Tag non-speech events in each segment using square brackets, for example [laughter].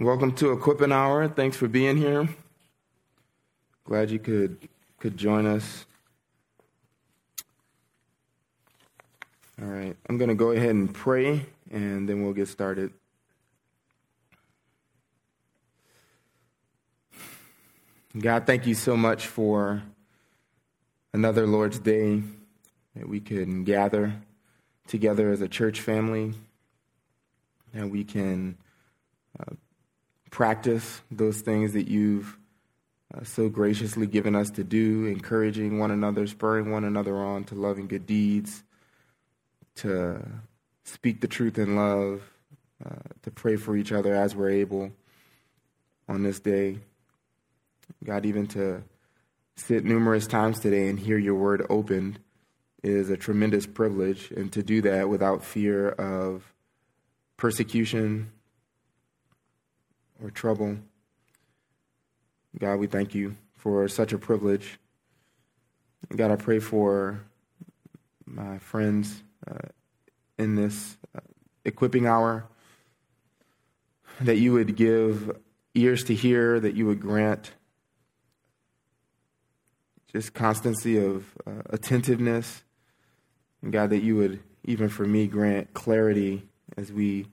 Welcome to Equipping Hour. Thanks for being here. Glad you could could join us. All right, I'm going to go ahead and pray, and then we'll get started. God, thank you so much for another Lord's Day that we can gather together as a church family, and we can. Uh, practice those things that you've uh, so graciously given us to do, encouraging one another, spurring one another on to loving good deeds, to speak the truth in love, uh, to pray for each other as we're able on this day. God, even to sit numerous times today and hear your word opened is a tremendous privilege, and to do that without fear of persecution, or trouble. God, we thank you for such a privilege. God, I pray for my friends uh, in this uh, equipping hour that you would give ears to hear, that you would grant just constancy of uh, attentiveness. And God, that you would, even for me, grant clarity as we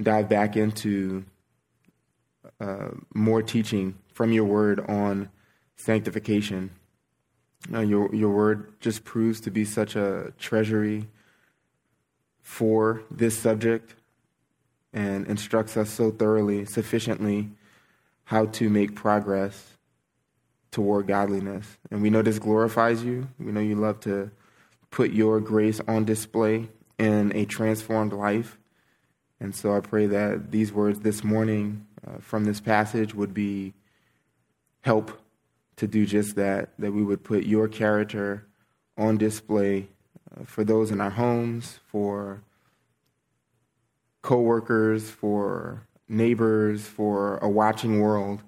dive back into uh, more teaching from your word on sanctification. Uh, your, your word just proves to be such a treasury for this subject and instructs us so thoroughly, sufficiently, how to make progress toward godliness. And we know this glorifies you. We know you love to put your grace on display in a transformed life. And so I pray that these words this morning uh, from this passage would be help to do just that, that we would put your character on display uh, for those in our homes, for coworkers, for neighbors, for a watching world,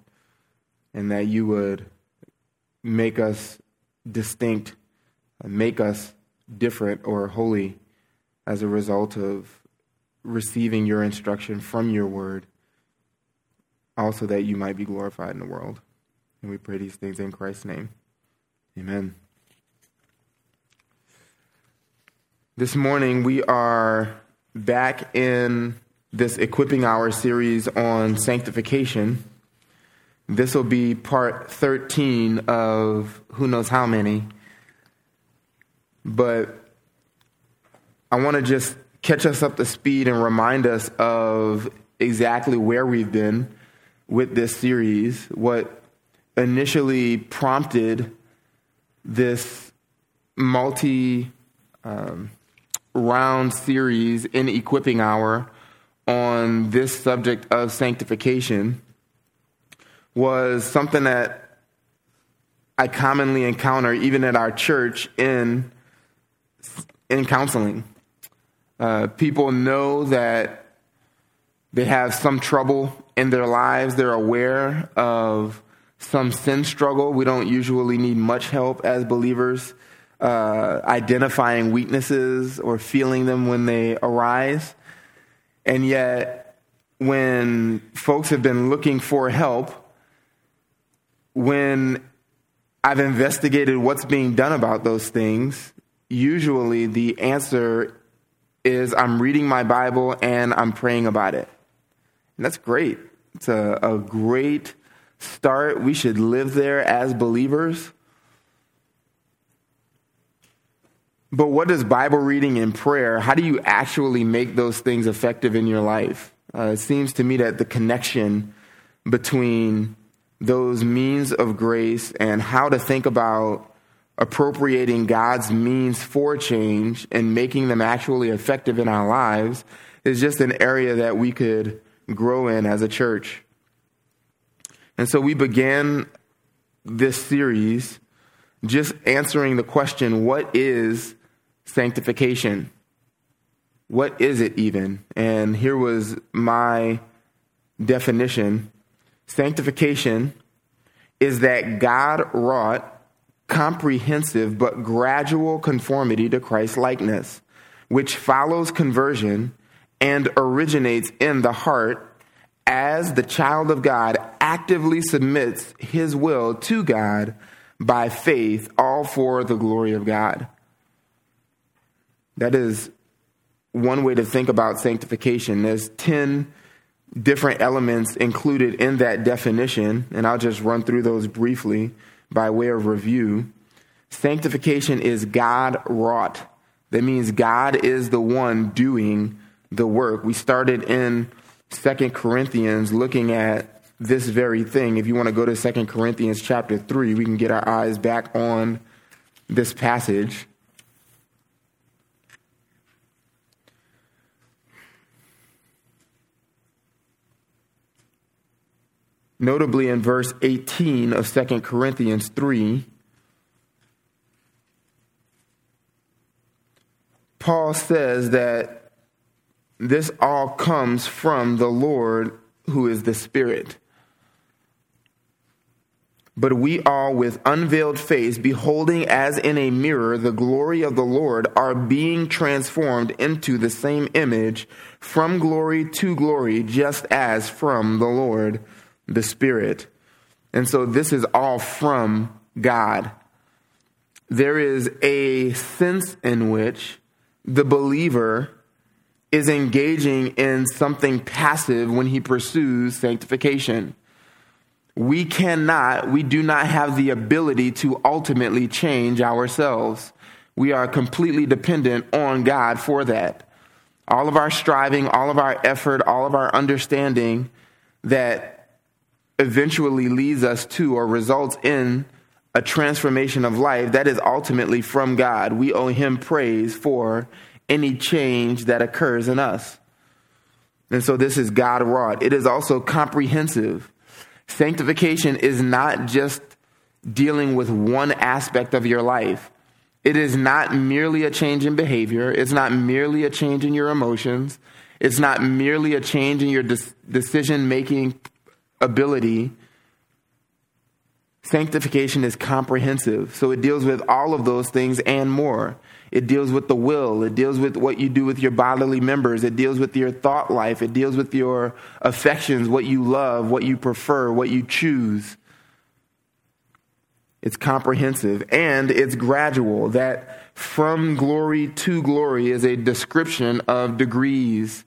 and that you would make us distinct, uh, make us different or holy as a result of receiving your instruction from your word also that you might be glorified in the world. And we pray these things in Christ's name. Amen. This morning, we are back in this Equipping Hour series on sanctification. This will be part 13 of who knows how many. But I want to just catch us up to speed and remind us of exactly where we've been with this series, what initially prompted this multi um, round series in Equipping Hour on this subject of sanctification was something that I commonly encounter even at our church in in counseling. Uh, people know that they have some trouble in their lives. They're aware of some sin struggle. We don't usually need much help as believers uh, identifying weaknesses or feeling them when they arise. And yet, when folks have been looking for help, when I've investigated what's being done about those things, usually the answer is I'm reading my Bible and I'm praying about it. And that's great. It's a, a great start. We should live there as believers. But what does Bible reading and prayer, how do you actually make those things effective in your life? Uh, it seems to me that the connection between those means of grace and how to think about appropriating God's means for change and making them actually effective in our lives is just an area that we could grow in as a church. And so we began this series just answering the question what is sanctification? What is it even? And here was my definition sanctification is that God wrought comprehensive but gradual conformity to Christ's likeness, which follows conversion and originates in the heart as the child of God actively submits his will to God by faith, all for the glory of God. That is one way to think about sanctification. There's 10 different elements included in that definition, and I'll just run through those briefly by way of review. Sanctification is God wrought. That means God is the one doing the work. We started in Second Corinthians looking at this very thing. If you want to go to Second Corinthians chapter 3, we can get our eyes back on this passage. Notably in verse 18 of Second Corinthians 3, Paul says that this all comes from the Lord who is the Spirit. But we all, with unveiled face, beholding as in a mirror the glory of the Lord, are being transformed into the same image from glory to glory, just as from the Lord, the Spirit. And so this is all from God. There is a sense in which the believer is engaging in something passive when he pursues sanctification. We cannot, we do not have the ability to ultimately change ourselves. We are completely dependent on God for that. All of our striving, all of our effort, all of our understanding that eventually leads us to or results in a transformation of life, that is ultimately from God. We owe Him praise for any change that occurs in us. And so this is God wrought. It is also comprehensive. Sanctification is not just dealing with one aspect of your life. It is not merely a change in behavior. It's not merely a change in your emotions. It's not merely a change in your decision making ability. Sanctification is comprehensive. So it deals with all of those things and more. It deals with the will. It deals with what you do with your bodily members. It deals with your thought life. It deals with your affections, what you love, what you prefer, what you choose. It's comprehensive and it's gradual. That from glory to glory is a description of degrees.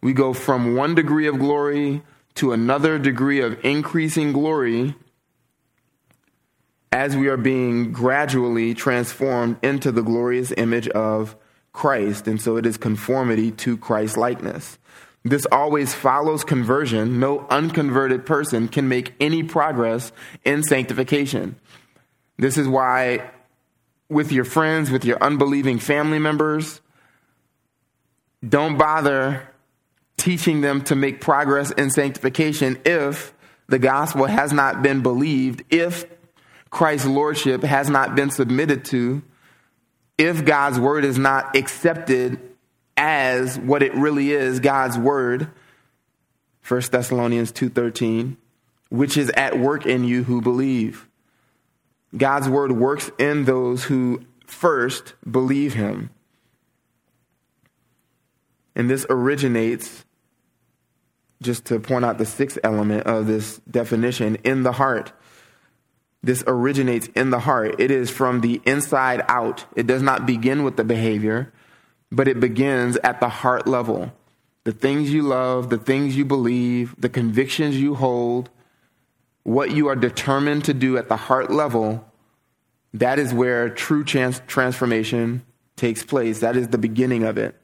We go from one degree of glory to another degree of increasing glory as we are being gradually transformed into the glorious image of Christ. And so it is conformity to Christ likeness. This always follows conversion. No unconverted person can make any progress in sanctification. This is why, with your friends, with your unbelieving family members, don't bother teaching them to make progress in sanctification if the gospel has not been believed, if Christ's lordship has not been submitted to, if God's word is not accepted as what it really is, God's word, 1 Thessalonians 2:13, which is at work in you who believe. God's word works in those who first believe him. And this originates just to point out the sixth element of this definition in the heart. This originates in the heart. It is from the inside out. It does not begin with the behavior, but it begins at the heart level. The things you love, the things you believe, the convictions you hold, what you are determined to do at the heart level, that is where true trans- transformation takes place. That is the beginning of it.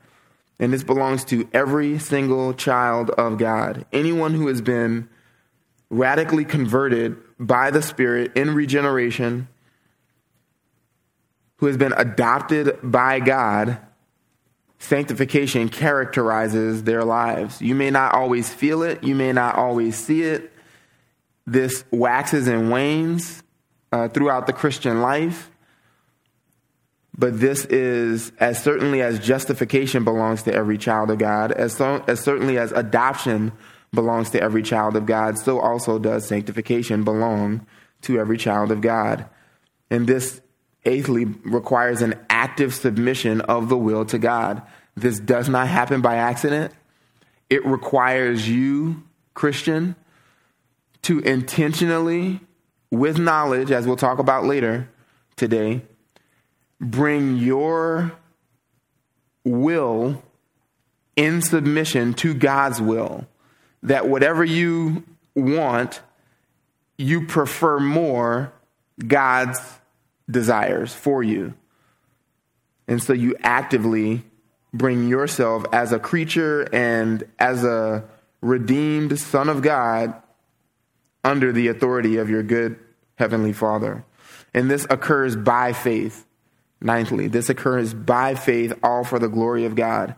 And this belongs to every single child of God. Anyone who has been radically converted by the Spirit in regeneration, who has been adopted by God, sanctification characterizes their lives. You may not always feel it, you may not always see it. This waxes and wanes uh, throughout the Christian life. But this is as certainly as justification belongs to every child of God, as, so, as certainly as adoption belongs to every child of God, so also does sanctification belong to every child of God. And this, eighthly, requires an active submission of the will to God. This does not happen by accident. It requires you Christian, to intentionally, with knowledge, as we'll talk about later today, bring your will in submission to God's will. That whatever you want, you prefer more God's desires for you. And so you actively bring yourself as a creature and as a redeemed Son of God under the authority of your good Heavenly Father. And this occurs by faith. Ninthly, this occurs by faith, all for the glory of God.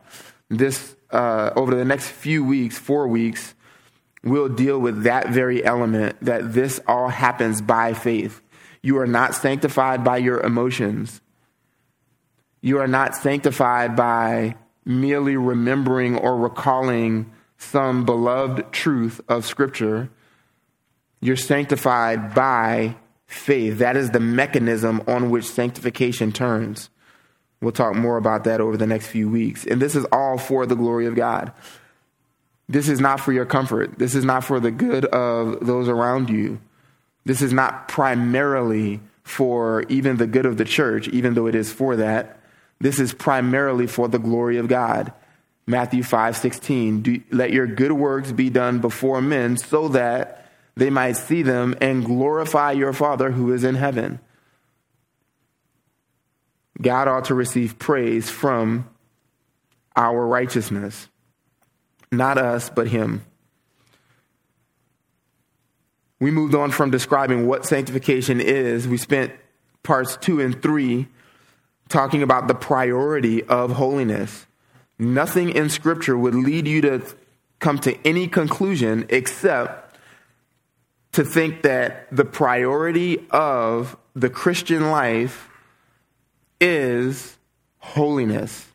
This, uh, over the next few weeks, four weeks, we'll deal with that very element that this all happens by faith. You are not sanctified by your emotions. You are not sanctified by merely remembering or recalling some beloved truth of Scripture. You're sanctified by faith. That is the mechanism on which sanctification turns. We'll talk more about that over the next few weeks. And this is all for the glory of God. This is not for your comfort. This is not for the good of those around you. This is not primarily for even the good of the church, even though it is for that. This is primarily for the glory of God. Matthew 5 16. Do, let your good works be done before men so that they might see them and glorify your Father who is in heaven. God ought to receive praise from our righteousness. Not us, but Him. We moved on from describing what sanctification is. We spent parts two and three talking about the priority of holiness. Nothing in Scripture would lead you to come to any conclusion except to think that the priority of the Christian life is holiness.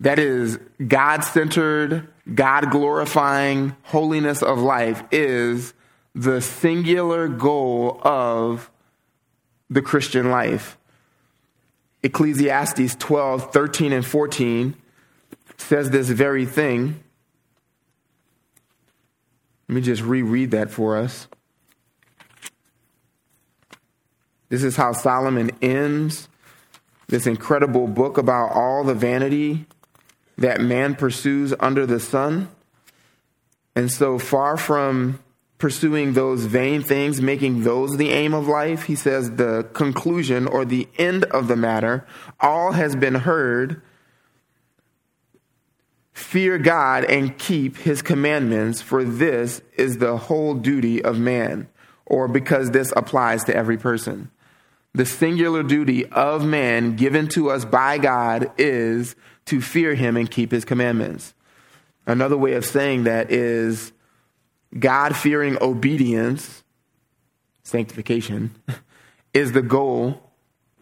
That is God centered, God glorifying holiness of life is the singular goal of the Christian life. Ecclesiastes 12, 13, and 14 says this very thing. Let me just reread that for us. This is how Solomon ends this incredible book about all the vanity that man pursues under the sun. And so far from pursuing those vain things, making those the aim of life, he says the conclusion or the end of the matter, all has been heard. Fear God and keep his commandments, for this is the whole duty of man, or because this applies to every person. The singular duty of man given to us by God is to fear him and keep his commandments. Another way of saying that is God fearing obedience, sanctification, [laughs] is the goal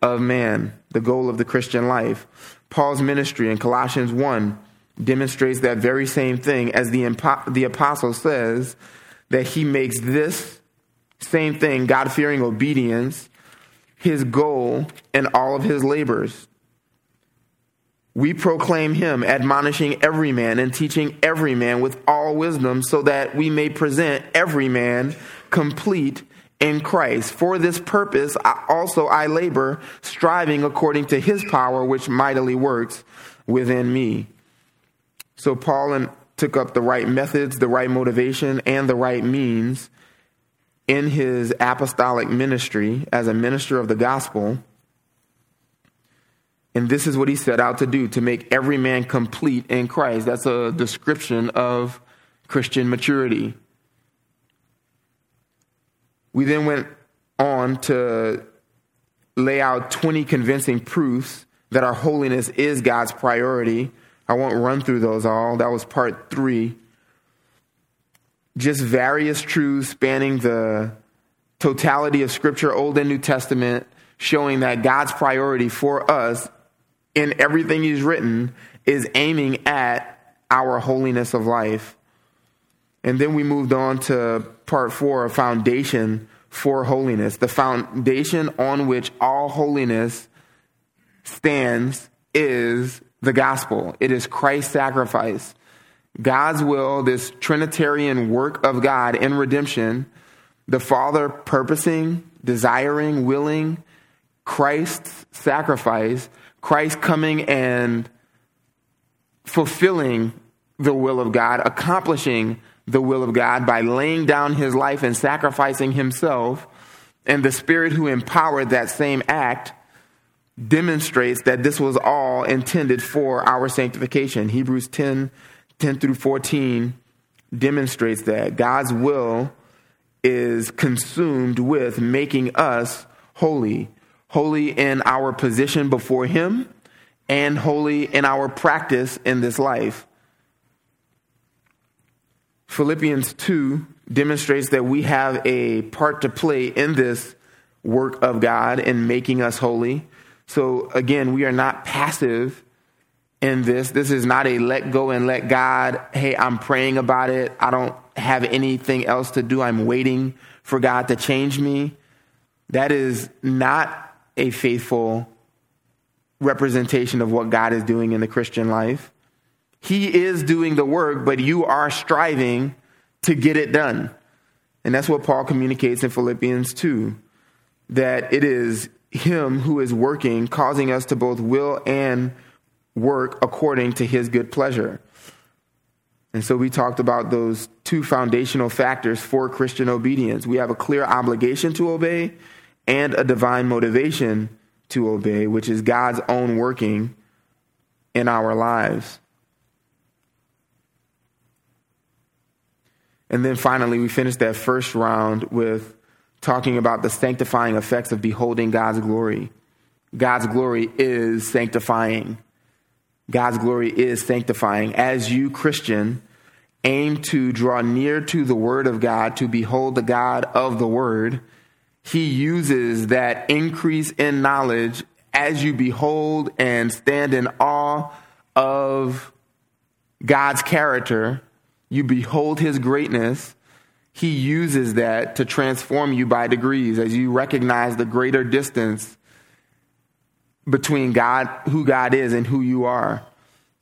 of man, the goal of the Christian life. Paul's ministry in Colossians 1 demonstrates that very same thing as the, the apostle says that he makes this same thing, God fearing obedience, his goal in all of his labors. We proclaim him, admonishing every man and teaching every man with all wisdom, so that we may present every man complete in Christ. For this purpose also I labor, striving according to his power, which mightily works within me. So Paul took up the right methods, the right motivation, and the right means in his apostolic ministry as a minister of the gospel and this is what he set out to do to make every man complete in Christ. That's a description of Christian maturity. We then went on to lay out 20 convincing proofs that our holiness is God's priority. I won't run through those all. That was part three. Just various truths spanning the totality of Scripture, Old and New Testament, showing that God's priority for us in everything he's written is aiming at our holiness of life. And then we moved on to part four, a foundation for holiness. The foundation on which all holiness stands is the gospel. It is Christ's sacrifice. God's will, this Trinitarian work of God in redemption, the Father purposing, desiring, willing, Christ's sacrifice, Christ coming and fulfilling the will of God, accomplishing the will of God by laying down his life and sacrificing himself, and the Spirit who empowered that same act demonstrates that this was all intended for our sanctification. Hebrews 10 10 through 14 demonstrates that God's will is consumed with making us holy, holy in our position before Him and holy in our practice in this life. Philippians 2 demonstrates that we have a part to play in this work of God in making us holy. So again, we are not passive in this. This is not a let go and let God, hey, I'm praying about it. I don't have anything else to do. I'm waiting for God to change me. That is not a faithful representation of what God is doing in the Christian life. He is doing the work, but you are striving to get it done. And that's what Paul communicates in Philippians 2 that it is Him who is working, causing us to both will and work according to His good pleasure. And so we talked about those two foundational factors for Christian obedience. We have a clear obligation to obey and a divine motivation to obey, which is God's own working in our lives. And then finally, we finished that first round with talking about the sanctifying effects of beholding God's glory. God's glory is sanctifying. God's glory is sanctifying. As you, Christian, aim to draw near to the Word of God, to behold the God of the Word, He uses that increase in knowledge as you behold and stand in awe of God's character you behold his greatness, he uses that to transform you by degrees as you recognize the greater distance between God, who God is, and who you are.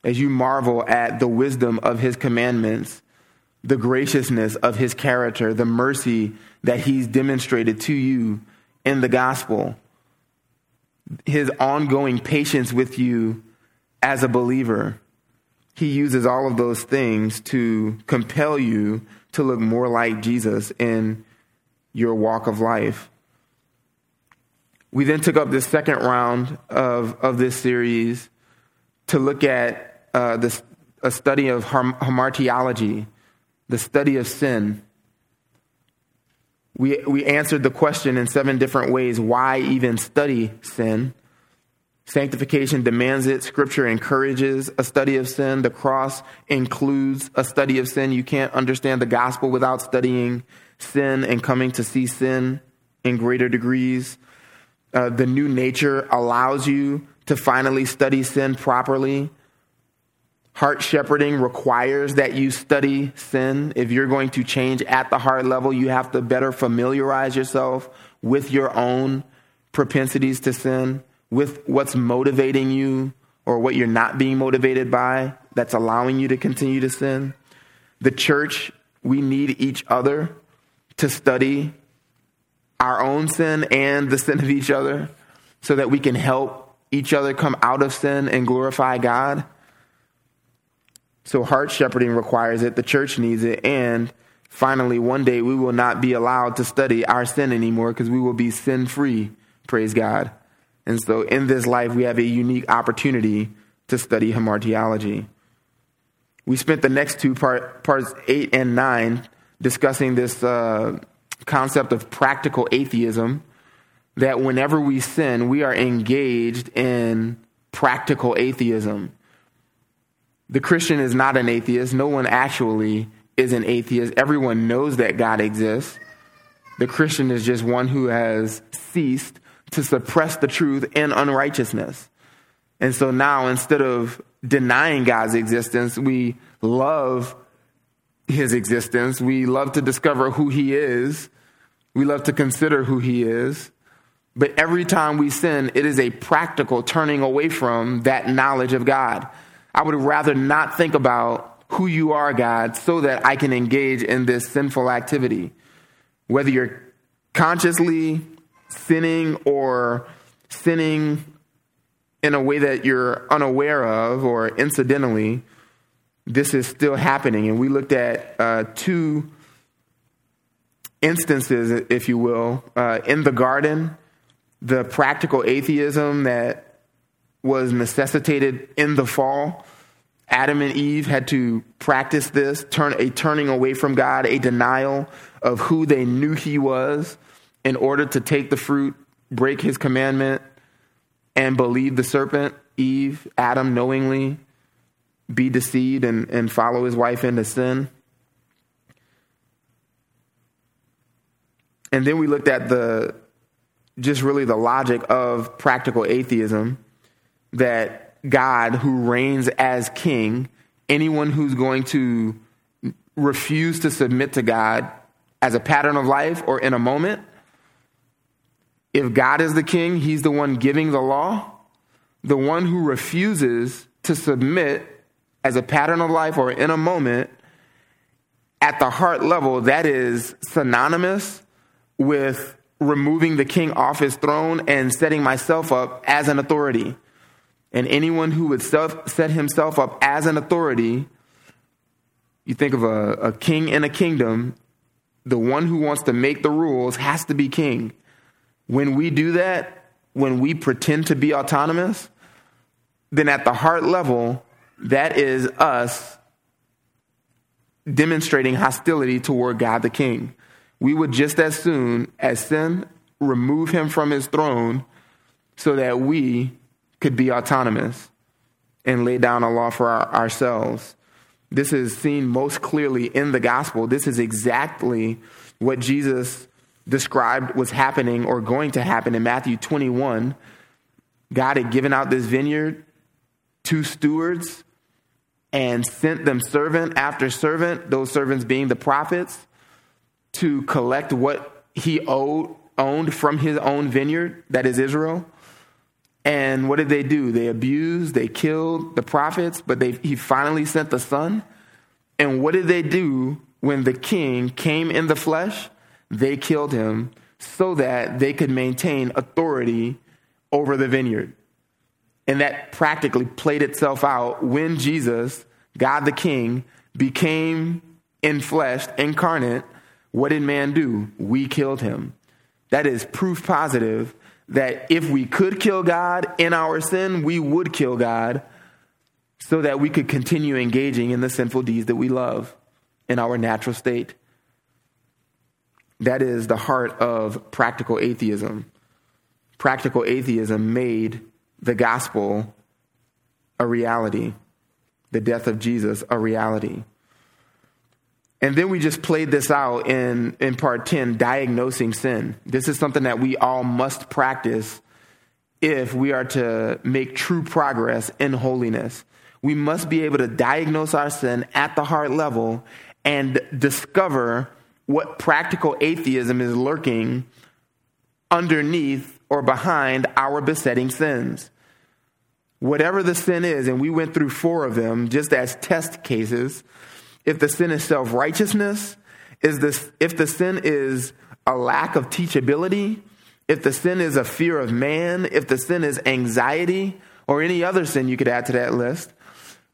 As you marvel at the wisdom of his commandments, the graciousness of his character, the mercy that he's demonstrated to you in the gospel, his ongoing patience with you as a believer he uses all of those things to compel you to look more like Jesus in your walk of life. We then took up this second round of, of this series to look at uh, this, a study of hamartiology, the study of sin. We, we answered the question in seven different ways why even study sin? Sanctification demands it. Scripture encourages a study of sin. The cross includes a study of sin. You can't understand the gospel without studying sin and coming to see sin in greater degrees. Uh, the new nature allows you to finally study sin properly. Heart shepherding requires that you study sin. If you're going to change at the heart level, you have to better familiarize yourself with your own propensities to sin with what's motivating you or what you're not being motivated by that's allowing you to continue to sin. The church, we need each other to study our own sin and the sin of each other so that we can help each other come out of sin and glorify God. So, heart shepherding requires it, the church needs it, and finally, one day we will not be allowed to study our sin anymore because we will be sin free. Praise God. And so in this life, we have a unique opportunity to study hamartiology. We spent the next two part, parts eight and nine discussing this uh, concept of practical atheism. That whenever we sin, we are engaged in practical atheism. The Christian is not an atheist. No one actually is an atheist. Everyone knows that God exists. The Christian is just one who has ceased to suppress the truth in unrighteousness. And so now, instead of denying God's existence, we love his existence. We love to discover who he is. We love to consider who he is. But every time we sin, it is a practical turning away from that knowledge of God. I would rather not think about who you are, God, so that I can engage in this sinful activity. Whether you're consciously sinning or sinning in a way that you're unaware of or incidentally, this is still happening. And we looked at uh, two instances, if you will, uh, in the garden, the practical atheism that was necessitated in the fall. Adam and Eve had to practice this, turn a turning away from God, a denial of who they knew He was, in order to take the fruit, break His commandment, and believe the serpent, Eve, Adam, knowingly be deceived and, and follow his wife into sin. And then we looked at the just really the logic of practical atheism that God, who reigns as king, anyone who's going to refuse to submit to God as a pattern of life or in a moment, if God is the king, he's the one giving the law. The one who refuses to submit as a pattern of life or in a moment, at the heart level, that is synonymous with removing the king off his throne and setting myself up as an authority. And anyone who would self, set himself up as an authority, you think of a, a king in a kingdom, the one who wants to make the rules has to be king. When we do that, when we pretend to be autonomous, then at the heart level, that is us demonstrating hostility toward God the King. We would just as soon as sin remove him from his throne so that we could be autonomous and lay down a law for our, ourselves. This is seen most clearly in the gospel. This is exactly what Jesus described was happening or going to happen in Matthew 21. God had given out this vineyard to stewards and sent them servant after servant, those servants being the prophets, to collect what he owed, owned from his own vineyard, that is Israel. And what did they do? They abused, they killed the prophets, but they, he finally sent the son. And what did they do when the king came in the flesh? They killed him so that they could maintain authority over the vineyard. And that practically played itself out when Jesus, God the King, became in flesh, incarnate. What did man do? We killed him. That is proof positive that if we could kill God in our sin, we would kill God so that we could continue engaging in the sinful deeds that we love in our natural state. That is the heart of practical atheism. Practical atheism made the gospel a reality, the death of Jesus a reality. And then we just played this out in, in part 10, diagnosing sin. This is something that we all must practice if we are to make true progress in holiness. We must be able to diagnose our sin at the heart level and discover what practical atheism is lurking underneath or behind our besetting sins. Whatever the sin is, and we went through four of them just as test cases. If the sin is self righteousness, is this, if the sin is a lack of teachability, if the sin is a fear of man, if the sin is anxiety, or any other sin you could add to that list,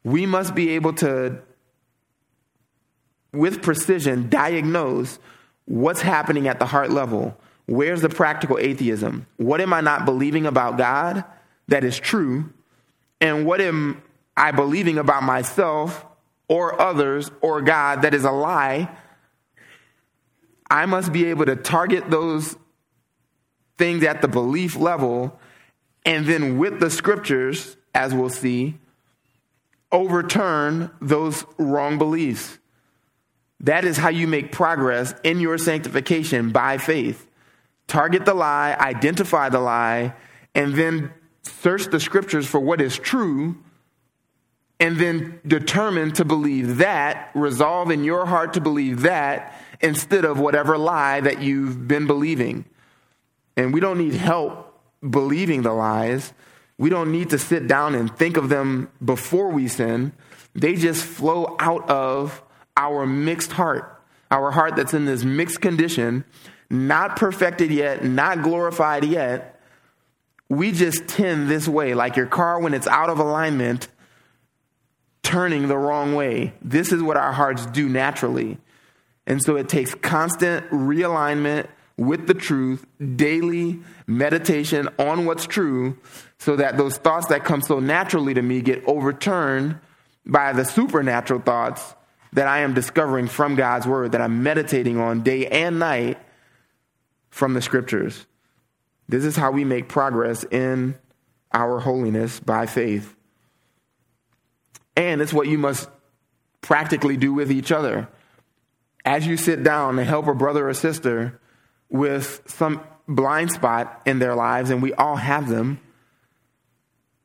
we must be able to, with precision, diagnose what's happening at the heart level. Where's the practical atheism? What am I not believing about God that is true? And what am I believing about myself or others or God that is a lie? I must be able to target those things at the belief level and then with the scriptures, as we'll see, overturn those wrong beliefs. That is how you make progress in your sanctification by faith. Target the lie, identify the lie, and then search the scriptures for what is true, and then determine to believe that, resolve in your heart to believe that instead of whatever lie that you've been believing. And we don't need help believing the lies. We don't need to sit down and think of them before we sin. They just flow out of our mixed heart, our heart that's in this mixed condition, not perfected yet, not glorified yet. We just tend this way, like your car when it's out of alignment, turning the wrong way. This is what our hearts do naturally. And so it takes constant realignment with the truth, daily meditation on what's true, so that those thoughts that come so naturally to me get overturned by the supernatural thoughts that I am discovering from God's word, that I'm meditating on day and night from the scriptures. This is how we make progress in our holiness by faith. And it's what you must practically do with each other. As you sit down and help a brother or sister with some blind spot in their lives, and we all have them,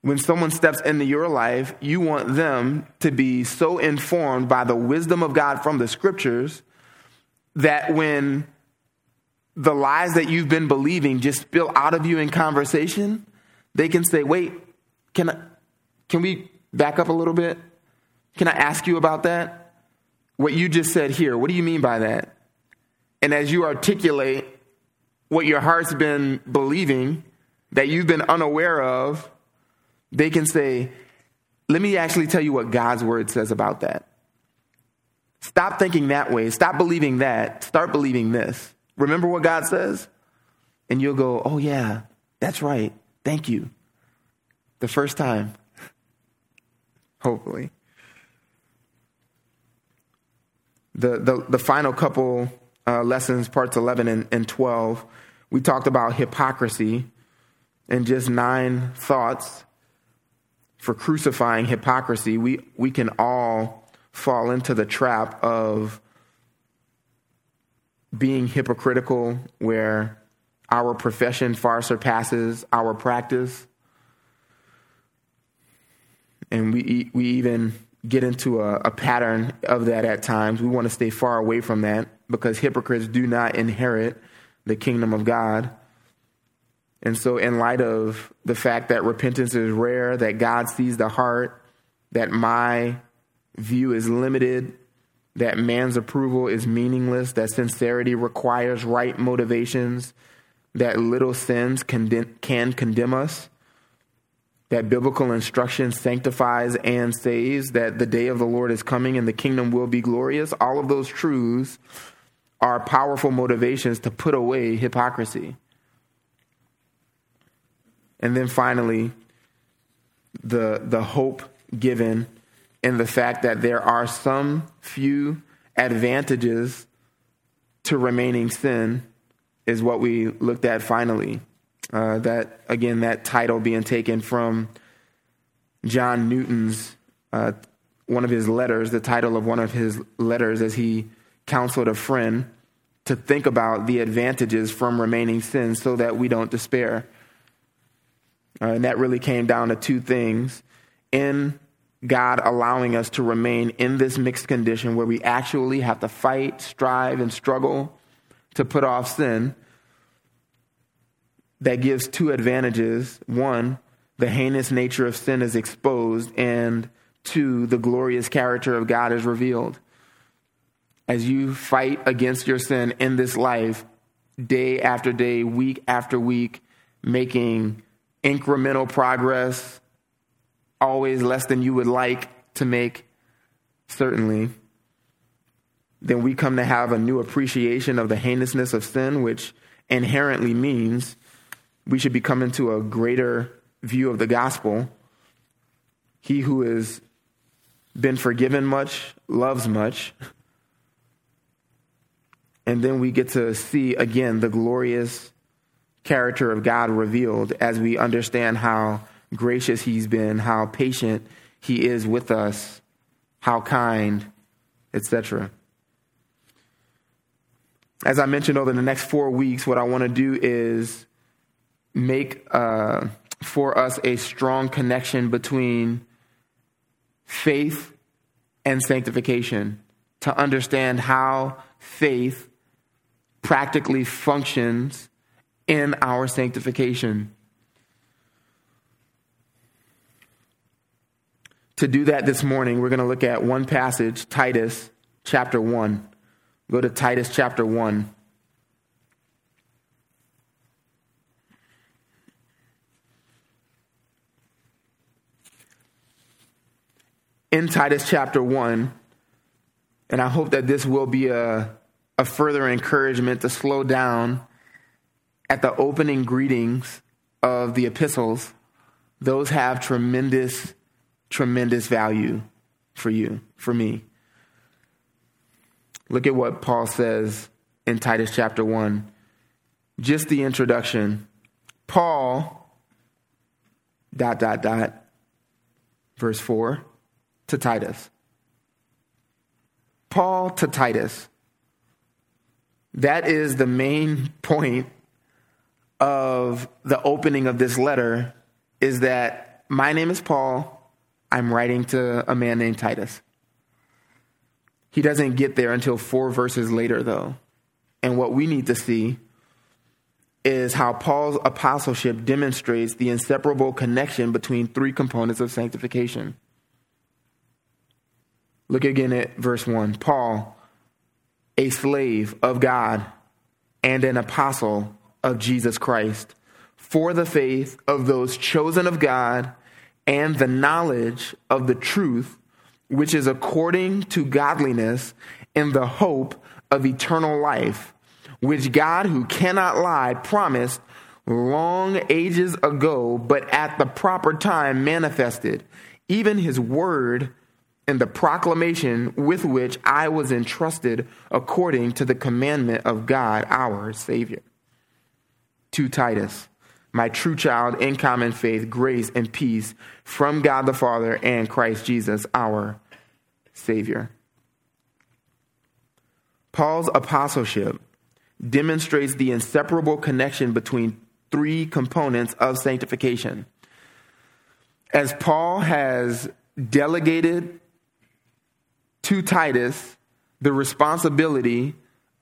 when someone steps into your life, you want them to be so informed by the wisdom of God from the scriptures that when the lies that you've been believing just spill out of you in conversation, they can say, wait, can, I, can we back up a little bit? Can I ask you about that? What you just said here, what do you mean by that? And as you articulate what your heart's been believing that you've been unaware of, they can say, let me actually tell you what God's word says about that. Stop thinking that way. Stop believing that. Start believing this. Remember what God says? And you'll go, oh, yeah, that's right. Thank you. The first time. Hopefully. The, the, the final couple uh, lessons, parts 11 and, and 12, we talked about hypocrisy and just nine thoughts for crucifying hypocrisy, we, we can all fall into the trap of being hypocritical where our profession far surpasses our practice. And we, we even get into a, a pattern of that at times. We want to stay far away from that because hypocrites do not inherit the kingdom of God. And so, in light of the fact that repentance is rare, that God sees the heart, that my view is limited, that man's approval is meaningless, that sincerity requires right motivations, that little sins condemn, can condemn us, that biblical instruction sanctifies and saves, that the day of the Lord is coming and the kingdom will be glorious, all of those truths are powerful motivations to put away hypocrisy. And then finally, the, the hope given in the fact that there are some few advantages to remaining sin is what we looked at finally. Uh, that, again, that title being taken from John Newton's, uh, one of his letters, the title of one of his letters as he counseled a friend to think about the advantages from remaining sin so that we don't despair. Uh, and that really came down to two things. In God allowing us to remain in this mixed condition where we actually have to fight, strive, and struggle to put off sin, that gives two advantages. One, the heinous nature of sin is exposed, and two, the glorious character of God is revealed. As you fight against your sin in this life, day after day, week after week, making incremental progress, always less than you would like to make, certainly, then we come to have a new appreciation of the heinousness of sin, which inherently means we should be coming to a greater view of the gospel. He who has been forgiven much loves much. And then we get to see again the glorious character of God revealed as we understand how gracious He's been, how patient He is with us, how kind, etc. As I mentioned over the next four weeks, what I want to do is make uh, for us a strong connection between faith and sanctification to understand how faith practically functions in our sanctification. To do that this morning, we're going to look at one passage, Titus chapter 1. Go to Titus chapter 1. In Titus chapter 1, and I hope that this will be a, a further encouragement to slow down at the opening greetings of the epistles. Those have tremendous, tremendous value for you, for me. Look at what Paul says in Titus chapter 1. Just the introduction. Paul, dot, dot, dot, verse 4, to Titus. Paul to Titus. That is the main point of the opening of this letter is that my name is Paul. I'm writing to a man named Titus. He doesn't get there until four verses later, though. And what we need to see is how Paul's apostleship demonstrates the inseparable connection between three components of sanctification. Look again at verse 1. Paul, a slave of God and an apostle of Jesus Christ, for the faith of those chosen of God and the knowledge of the truth, which is according to godliness in the hope of eternal life, which God, who cannot lie, promised long ages ago, but at the proper time manifested, even his word and the proclamation with which I was entrusted according to the commandment of God our Savior. To Titus, my true child in common faith, grace and peace from God the Father and Christ Jesus our Savior. Paul's apostleship demonstrates the inseparable connection between three components of sanctification. As Paul has delegated to Titus the responsibility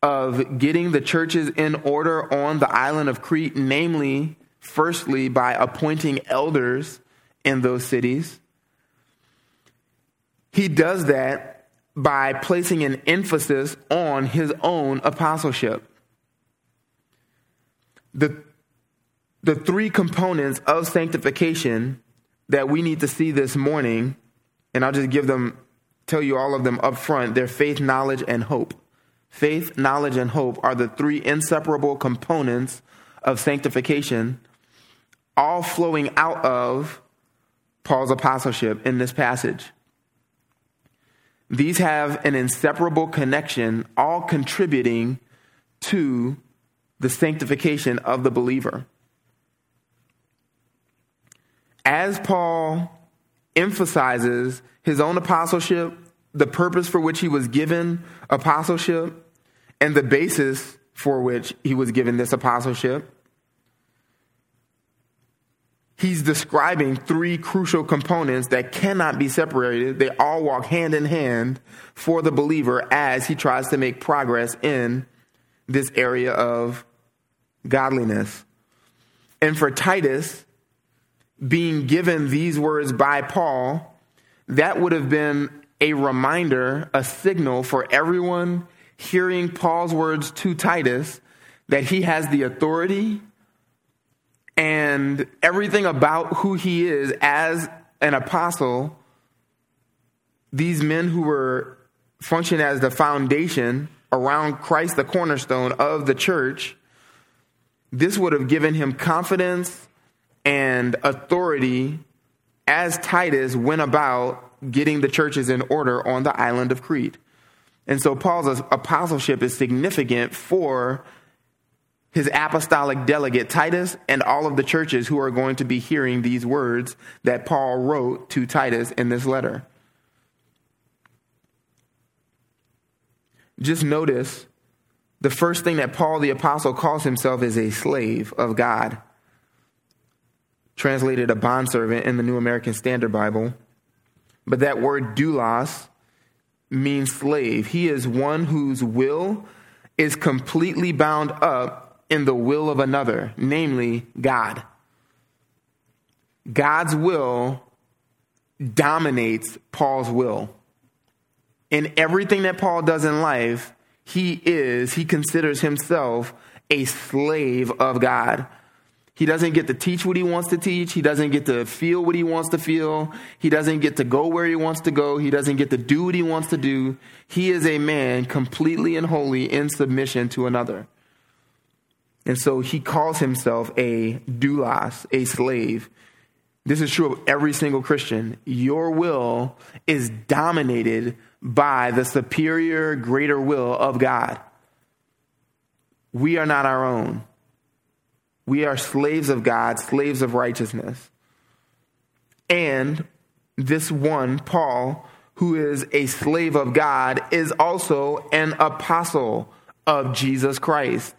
of getting the churches in order on the island of Crete, namely, firstly, by appointing elders in those cities. He does that by placing an emphasis on his own apostleship. The, the three components of sanctification that we need to see this morning, and I'll just give them tell you all of them up front. They're faith, knowledge, and hope. Faith, knowledge, and hope are the three inseparable components of sanctification, all flowing out of Paul's apostleship in this passage. These have an inseparable connection, all contributing to the sanctification of the believer. As Paul emphasizes his own apostleship, the purpose for which he was given apostleship, and the basis for which he was given this apostleship. He's describing three crucial components that cannot be separated. They all walk hand in hand for the believer as he tries to make progress in this area of godliness. And for Titus, being given these words by Paul, that would have been a reminder, a signal for everyone hearing Paul's words to Titus that he has the authority and everything about who he is as an apostle. These men who were function as the foundation around Christ, the cornerstone of the church, this would have given him confidence and authority as Titus went about getting the churches in order on the island of Crete. And so Paul's apostleship is significant for his apostolic delegate Titus and all of the churches who are going to be hearing these words that Paul wrote to Titus in this letter. Just notice the first thing that Paul the apostle calls himself is a slave of God translated a bondservant in the New American Standard Bible. But that word doulos means slave. He is one whose will is completely bound up in the will of another, namely God. God's will dominates Paul's will. In everything that Paul does in life, he is, he considers himself a slave of God. He doesn't get to teach what he wants to teach. He doesn't get to feel what he wants to feel. He doesn't get to go where he wants to go. He doesn't get to do what he wants to do. He is a man completely and wholly in submission to another. And so he calls himself a doulos, a slave. This is true of every single Christian. Your will is dominated by the superior, greater will of God. We are not our own. We are slaves of God, slaves of righteousness. And this one, Paul, who is a slave of God, is also an apostle of Jesus Christ.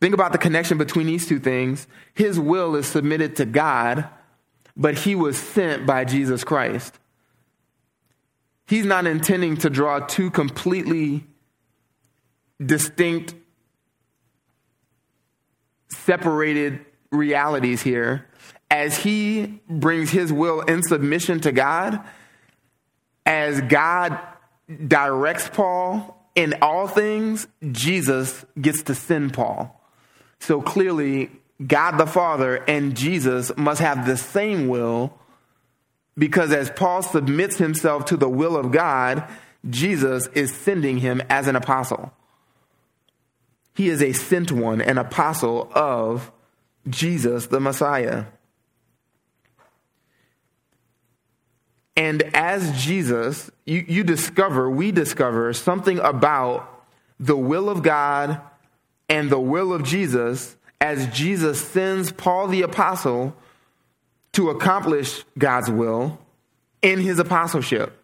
Think about the connection between these two things. His will is submitted to God, but he was sent by Jesus Christ. He's not intending to draw two completely distinct separated realities here as he brings his will in submission to God, as God directs Paul in all things, Jesus gets to send Paul. So clearly, God the Father and Jesus must have the same will because as Paul submits himself to the will of God, Jesus is sending him as an apostle. He is a sent one, an apostle of Jesus the Messiah. And as Jesus, you, you discover, we discover something about the will of God and the will of Jesus as Jesus sends Paul the apostle to accomplish God's will in his apostleship.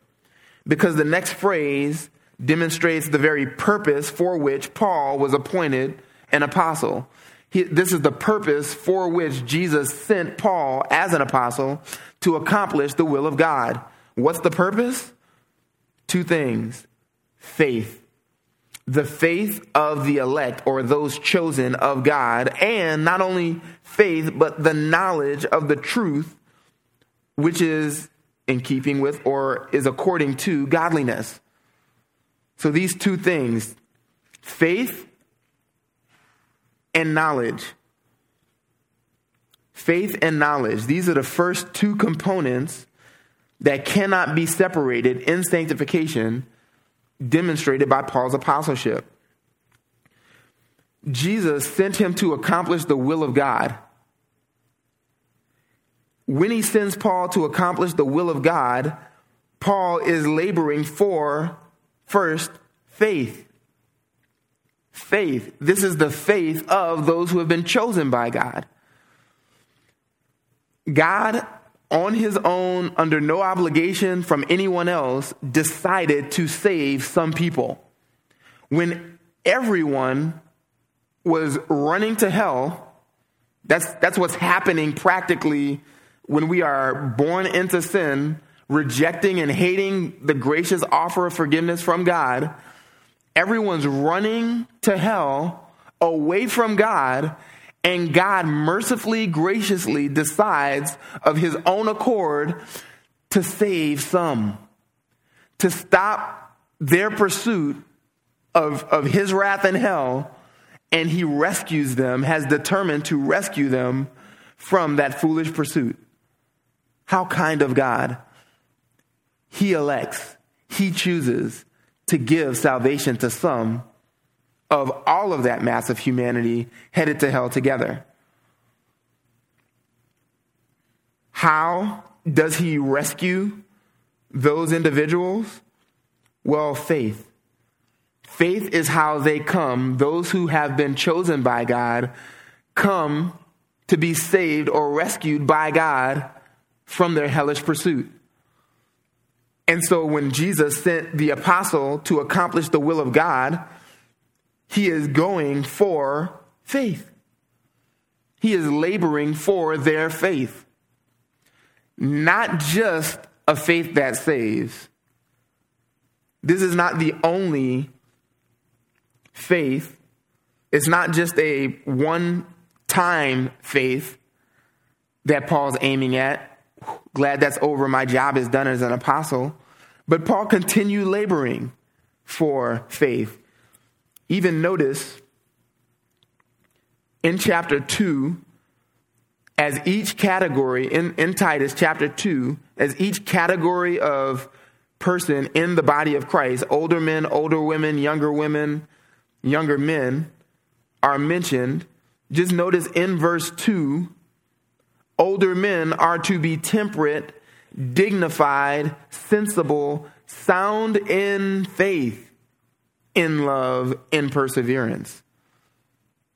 Because the next phrase demonstrates the very purpose for which Paul was appointed an apostle. He, this is the purpose for which Jesus sent Paul as an apostle to accomplish the will of God. What's the purpose? Two things faith. The faith of the elect or those chosen of God, and not only faith, but the knowledge of the truth, which is in keeping with or is according to godliness. So these two things faith and knowledge. Faith and knowledge. These are the first two components that cannot be separated in sanctification, demonstrated by Paul's apostleship. Jesus sent him to accomplish the will of God. When he sends Paul to accomplish the will of God, Paul is laboring for First, faith. Faith. This is the faith of those who have been chosen by God. God, on his own, under no obligation from anyone else, decided to save some people. When everyone was running to hell, that's, that's what's happening practically when we are born into sin rejecting and hating the gracious offer of forgiveness from God, everyone's running to hell away from God, and God mercifully, graciously decides of his own accord to save some, to stop their pursuit of, of his wrath and hell, and he rescues them, has determined to rescue them from that foolish pursuit. How kind of God. He elects, He chooses to give salvation to some of all of that mass of humanity headed to hell together. How does He rescue those individuals? Well, faith. Faith is how they come, those who have been chosen by God come to be saved or rescued by God from their hellish pursuit. And so when Jesus sent the apostle to accomplish the will of God, he is going for faith. He is laboring for their faith. Not just a faith that saves. This is not the only faith. It's not just a one time faith that Paul's aiming at glad that's over. My job is done as an apostle. But Paul continued laboring for faith. Even notice in chapter 2, as each category, in, in Titus chapter 2, as each category of person in the body of Christ, older men, older women, younger women, younger men, are mentioned, just notice in verse 2 older men are to be temperate, dignified, sensible, sound in faith, in love, in perseverance.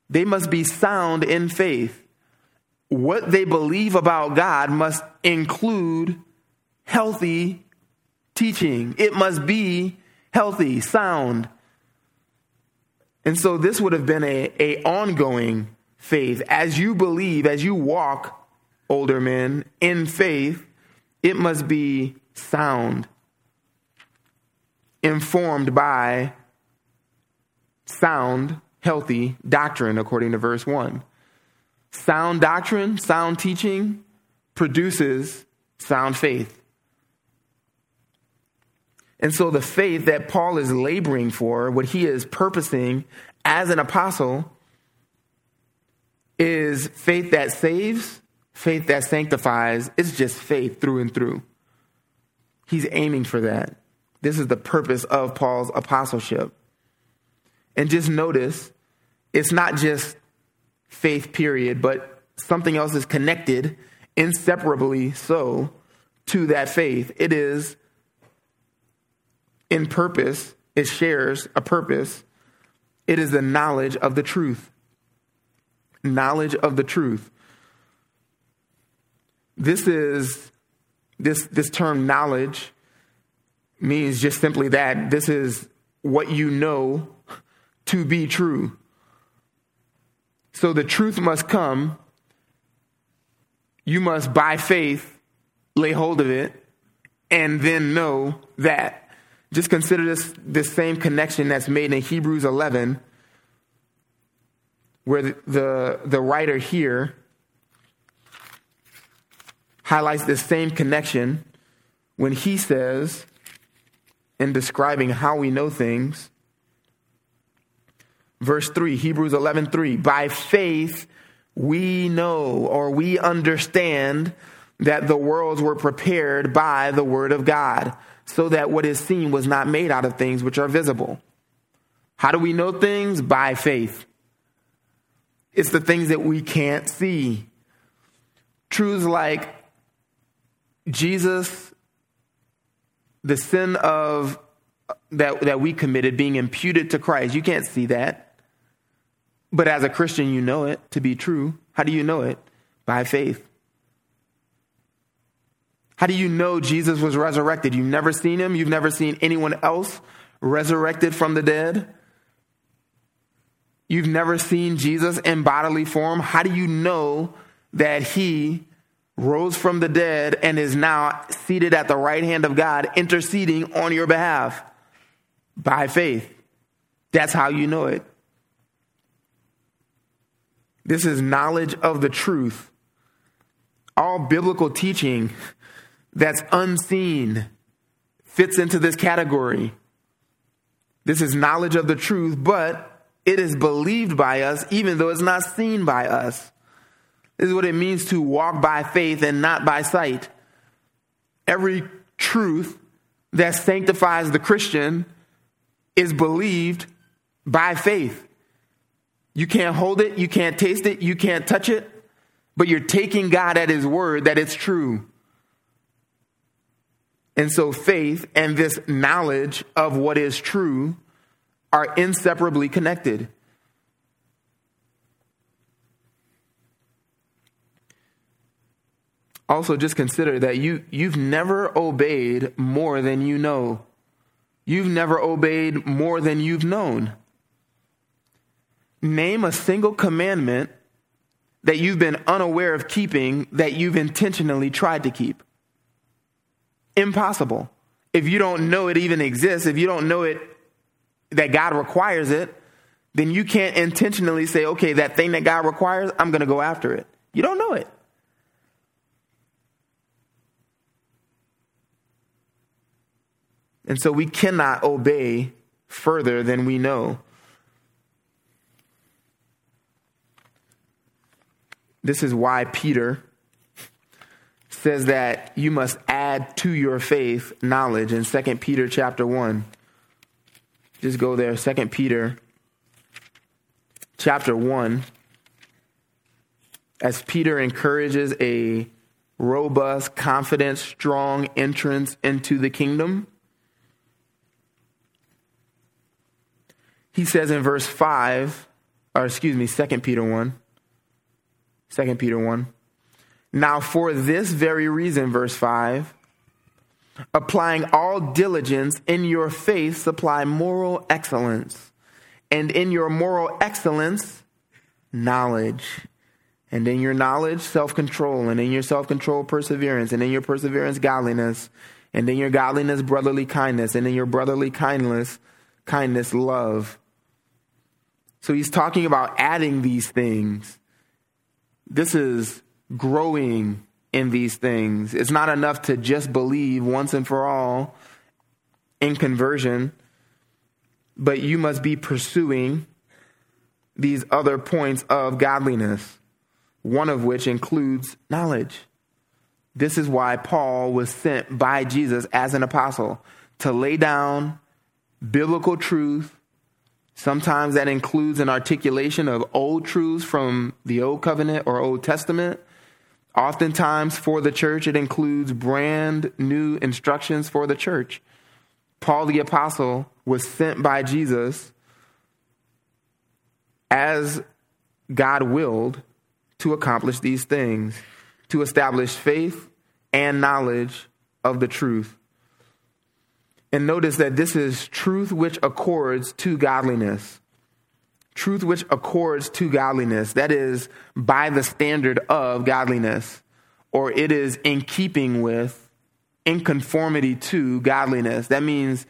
They must be sound in faith. What they believe about God must include healthy teaching. It must be healthy, sound. And so this would have been a, a ongoing faith. As you believe, as you walk, older men, in faith, it must be sound, informed by sound, healthy doctrine, according to verse 1. Sound doctrine, sound teaching produces sound faith. And so the faith that Paul is laboring for, what he is purposing as an apostle, is faith that saves, faith that sanctifies. It's just faith through and through. He's aiming for that. This is the purpose of Paul's apostleship. And just notice, it's not just faith, period, but something else is connected inseparably so to that faith. It is in purpose, it shares a purpose. It is the knowledge of the truth. Knowledge of the truth. This is this this term knowledge means just simply that this is what you know to be true. So the truth must come. You must, by faith, lay hold of it and then know that. Just consider this, this same connection that's made in Hebrews 11, where the, the, the writer here highlights this same connection when he says, in describing how we know things, verse 3 hebrews 11 3 by faith we know or we understand that the worlds were prepared by the word of god so that what is seen was not made out of things which are visible. How do we know things? By faith. It's the things that we can't see. Truths like jesus the sin of that, that we committed being imputed to christ you can't see that but as a Christian, you know it to be true. How do you know it? By faith. How do you know Jesus was resurrected? You've never seen him, you've never seen anyone else resurrected from the dead. You've never seen Jesus in bodily form. How do you know that he rose from the dead and is now seated at the right hand of God, interceding on your behalf? By faith. That's how you know it. This is knowledge of the truth. All biblical teaching that's unseen fits into this category. This is knowledge of the truth, but it is believed by us even though it's not seen by us. This is what it means to walk by faith and not by sight. Every truth that sanctifies the Christian is believed by faith. You can't hold it, you can't taste it, you can't touch it, but you're taking God at His word that it's true. And so faith and this knowledge of what is true are inseparably connected. Also, just consider that you, you've never obeyed more than you know. You've never obeyed more than you've known. Name a single commandment that you've been unaware of keeping that you've intentionally tried to keep. Impossible. If you don't know it even exists, if you don't know it that God requires it, then you can't intentionally say, okay, that thing that God requires, I'm going to go after it. You don't know it. And so we cannot obey further than we know. This is why Peter says that you must add to your faith knowledge in 2 Peter chapter 1. Just go there, 2 Peter chapter 1. As Peter encourages a robust, confident, strong entrance into the kingdom, he says in verse 5, or excuse me, 2 Peter 1. 2 Peter 1. Now, for this very reason, verse 5, applying all diligence in your faith, supply moral excellence. And in your moral excellence, knowledge. And in your knowledge, self control. And in your self control, perseverance. And in your perseverance, godliness. And in your godliness, brotherly kindness. And in your brotherly kindness, kindness, love. So he's talking about adding these things. This is growing in these things. It's not enough to just believe once and for all in conversion, but you must be pursuing these other points of godliness, one of which includes knowledge. This is why Paul was sent by Jesus as an apostle to lay down biblical truth. Sometimes that includes an articulation of old truths from the Old Covenant or Old Testament Oftentimes, for the church, it includes brand new instructions for the church. Paul the Apostle was sent by Jesus as God willed to accomplish these things, to establish faith and knowledge of the truth. And notice that this is truth which accords to godliness truth which accords to godliness, that is, by the standard of godliness, or it is in keeping with, in conformity to godliness. That means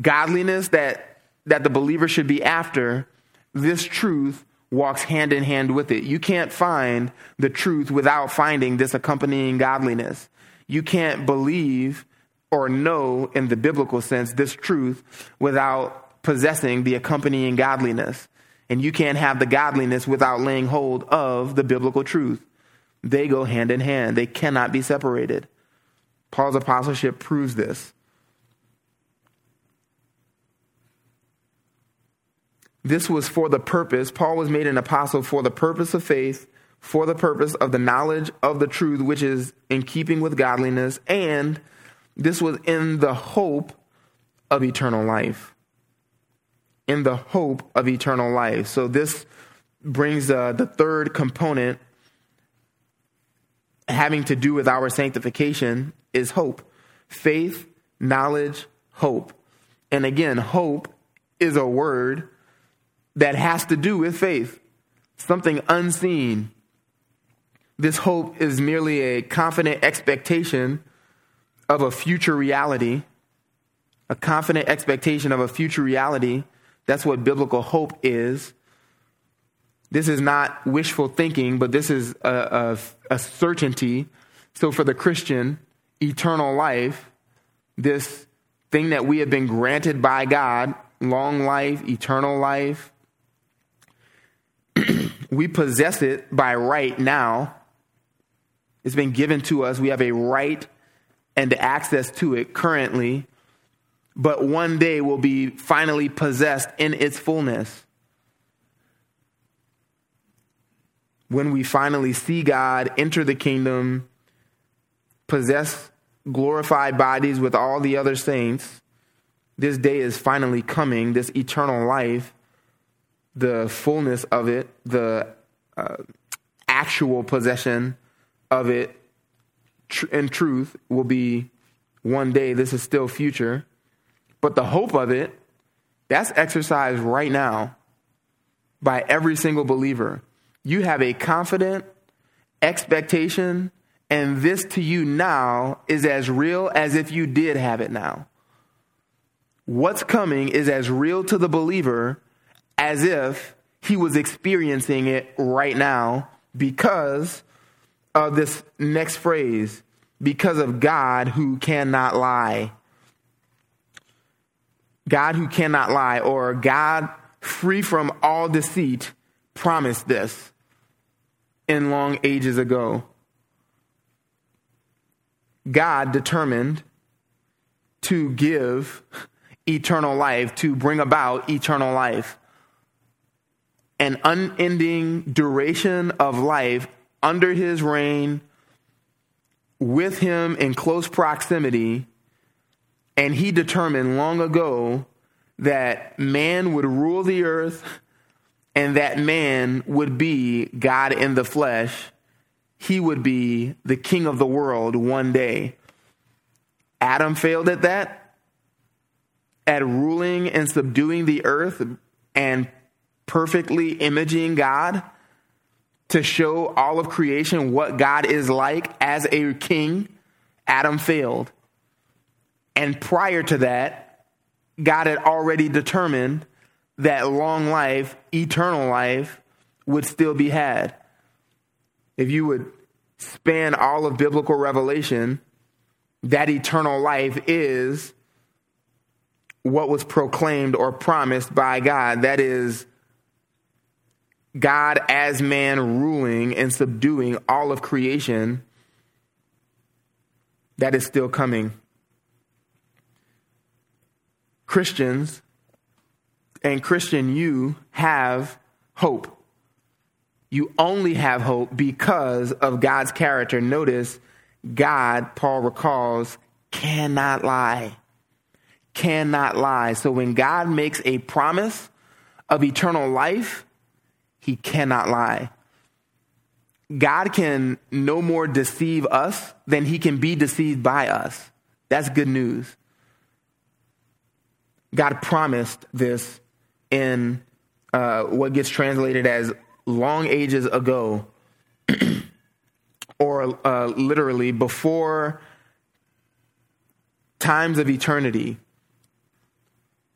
godliness that, that the believer should be after, this truth walks hand in hand with it. You can't find the truth without finding this accompanying godliness. You can't believe or know, in the biblical sense, this truth without possessing the accompanying godliness. And you can't have the godliness without laying hold of the biblical truth. They go hand in hand, they cannot be separated. Paul's apostleship proves this. This was for the purpose, Paul was made an apostle for the purpose of faith, for the purpose of the knowledge of the truth, which is in keeping with godliness, and this was in the hope of eternal life in the hope of eternal life. So this brings uh, the third component having to do with our sanctification is hope. Faith, knowledge, hope. And again, hope is a word that has to do with faith, something unseen. This hope is merely a confident expectation of a future reality, a confident expectation of a future reality that's what biblical hope is. This is not wishful thinking, but this is a, a, a certainty. So for the Christian, eternal life, this thing that we have been granted by God, long life, eternal life, [clears throat] we possess it by right now. It's been given to us. We have a right and access to it currently but one day will be finally possessed in its fullness. When we finally see God enter the kingdom, possess glorified bodies with all the other saints, this day is finally coming, this eternal life, the fullness of it, the uh, actual possession of it tr- in truth will be one day. This is still future. But the hope of it, that's exercised right now by every single believer. You have a confident expectation, and this to you now is as real as if you did have it now. What's coming is as real to the believer as if he was experiencing it right now because of this next phrase because of God who cannot lie. God who cannot lie, or God free from all deceit, promised this in long ages ago. God determined to give eternal life, to bring about eternal life. An unending duration of life under his reign, with him in close proximity. And he determined long ago that man would rule the earth and that man would be God in the flesh. He would be the king of the world one day. Adam failed at that, at ruling and subduing the earth and perfectly imaging God to show all of creation what God is like as a king. Adam failed. And prior to that, God had already determined that long life, eternal life, would still be had. If you would span all of biblical revelation, that eternal life is what was proclaimed or promised by God. That is God as man ruling and subduing all of creation. That is still coming. Christians and Christian, you have hope. You only have hope because of God's character. Notice God, Paul recalls, cannot lie. Cannot lie. So when God makes a promise of eternal life, he cannot lie. God can no more deceive us than he can be deceived by us. That's good news. God promised this in uh, what gets translated as long ages ago [clears throat] or uh, literally before times of eternity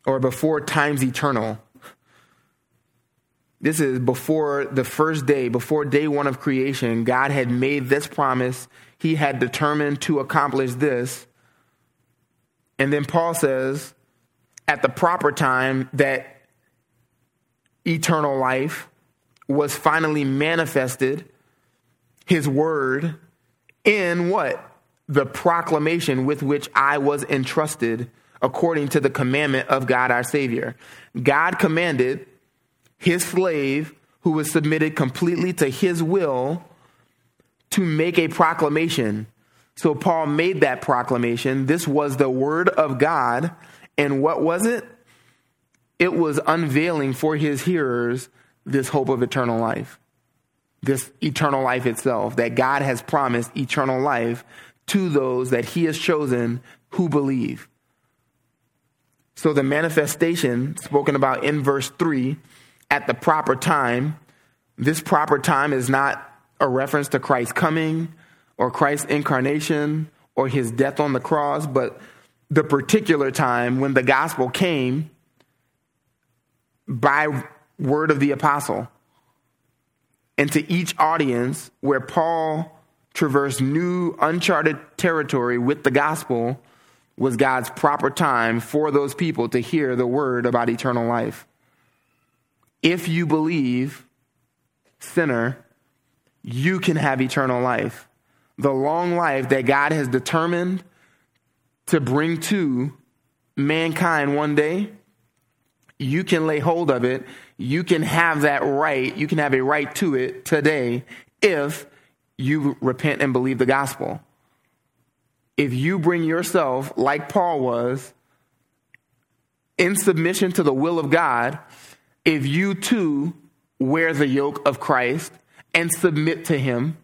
or before times eternal. This is before the first day, before day one of creation. God had made this promise. He had determined to accomplish this. And then Paul says, at the proper time, that eternal life was finally manifested his word in what? The proclamation with which I was entrusted according to the commandment of God our Savior. God commanded his slave, who was submitted completely to his will, to make a proclamation. So Paul made that proclamation. This was the word of God. And what was it? It was unveiling for his hearers this hope of eternal life this eternal life itself, that God has promised eternal life to those that he has chosen who believe. So the manifestation spoken about in verse 3 at the proper time, this proper time is not a reference to Christ's coming or Christ's incarnation or his death on the cross, but the particular time when the gospel came by word of the apostle and to each audience where Paul traversed new, uncharted territory with the gospel was God's proper time for those people to hear the word about eternal life. If you believe, sinner, you can have eternal life. The long life that God has determined to bring to mankind one day, you can lay hold of it you can have that right, you can have a right to it today if you repent and believe the gospel. If you bring yourself, like Paul was, in submission to the will of God, if you too wear the yoke of Christ and submit to him,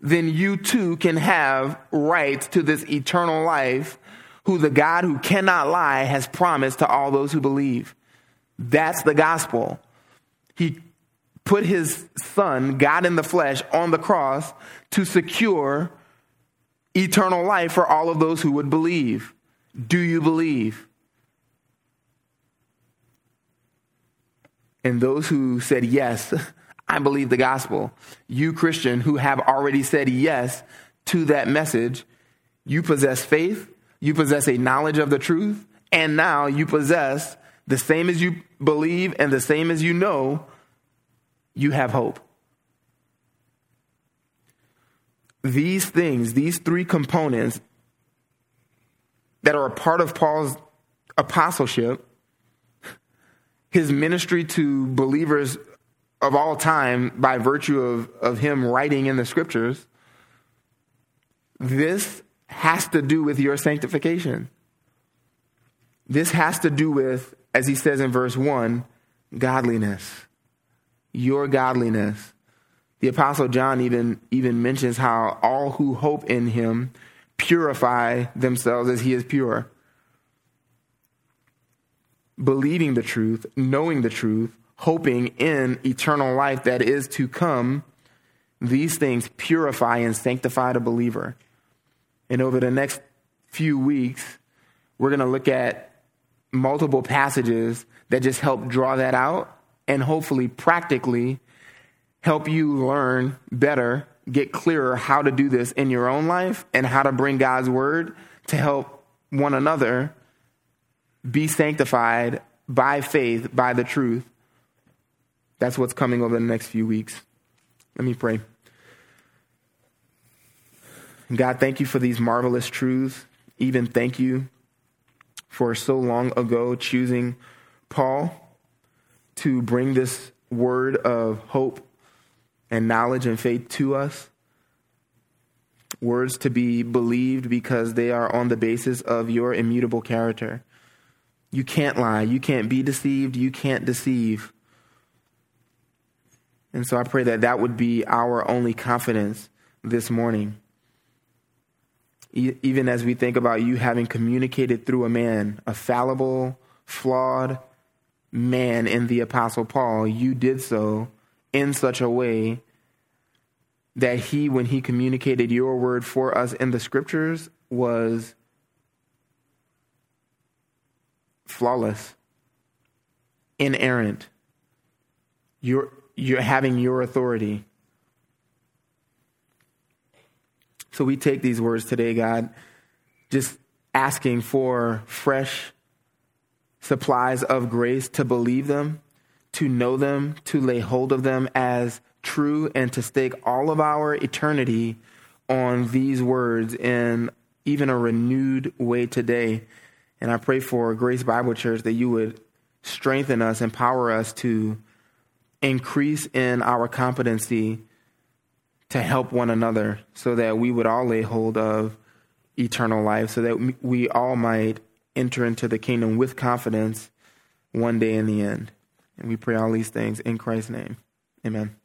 then you too can have rights to this eternal life who the God who cannot lie has promised to all those who believe. That's the gospel. He put his son, God in the flesh, on the cross to secure eternal life for all of those who would believe. Do you believe? And those who said, Yes, [laughs] I believe the gospel, you Christian who have already said yes to that message, you possess faith, you possess a knowledge of the truth, and now you possess the same as you believe and the same as you know, you have hope. These things, these three components that are a part of Paul's apostleship, his ministry to believers of all time by virtue of, of him writing in the scriptures, this has to do with your sanctification. This has to do with, as he says in verse 1, godliness. Your godliness. The apostle John even, even mentions how all who hope in him purify themselves as he is pure. Believing the truth, knowing the truth, hoping in eternal life that is to come, these things purify and sanctify the believer. And over the next few weeks, we're going to look at multiple passages that just help draw that out and hopefully practically help you learn better, get clearer how to do this in your own life and how to bring God's word to help one another be sanctified by faith, by the truth. That's what's coming over the next few weeks. Let me pray. God, thank you for these marvelous truths. Even thank you for so long ago choosing Paul to bring this word of hope and knowledge and faith to us. Words to be believed because they are on the basis of your immutable character. You can't lie. You can't be deceived. You can't deceive. And so I pray that that would be our only confidence this morning even as we think about you having communicated through a man, a fallible, flawed man in the Apostle Paul, you did so in such a way that he, when he communicated your word for us in the scriptures, was flawless, inerrant. You're, you're having your authority. So we take these words today, God, just asking for fresh supplies of grace to believe them, to know them, to lay hold of them as true, and to stake all of our eternity on these words in even a renewed way today. And I pray for Grace Bible Church that you would strengthen us, empower us to increase in our competency to help one another so that we would all lay hold of eternal life, so that we all might enter into the kingdom with confidence one day in the end. And we pray all these things in Christ's name. Amen.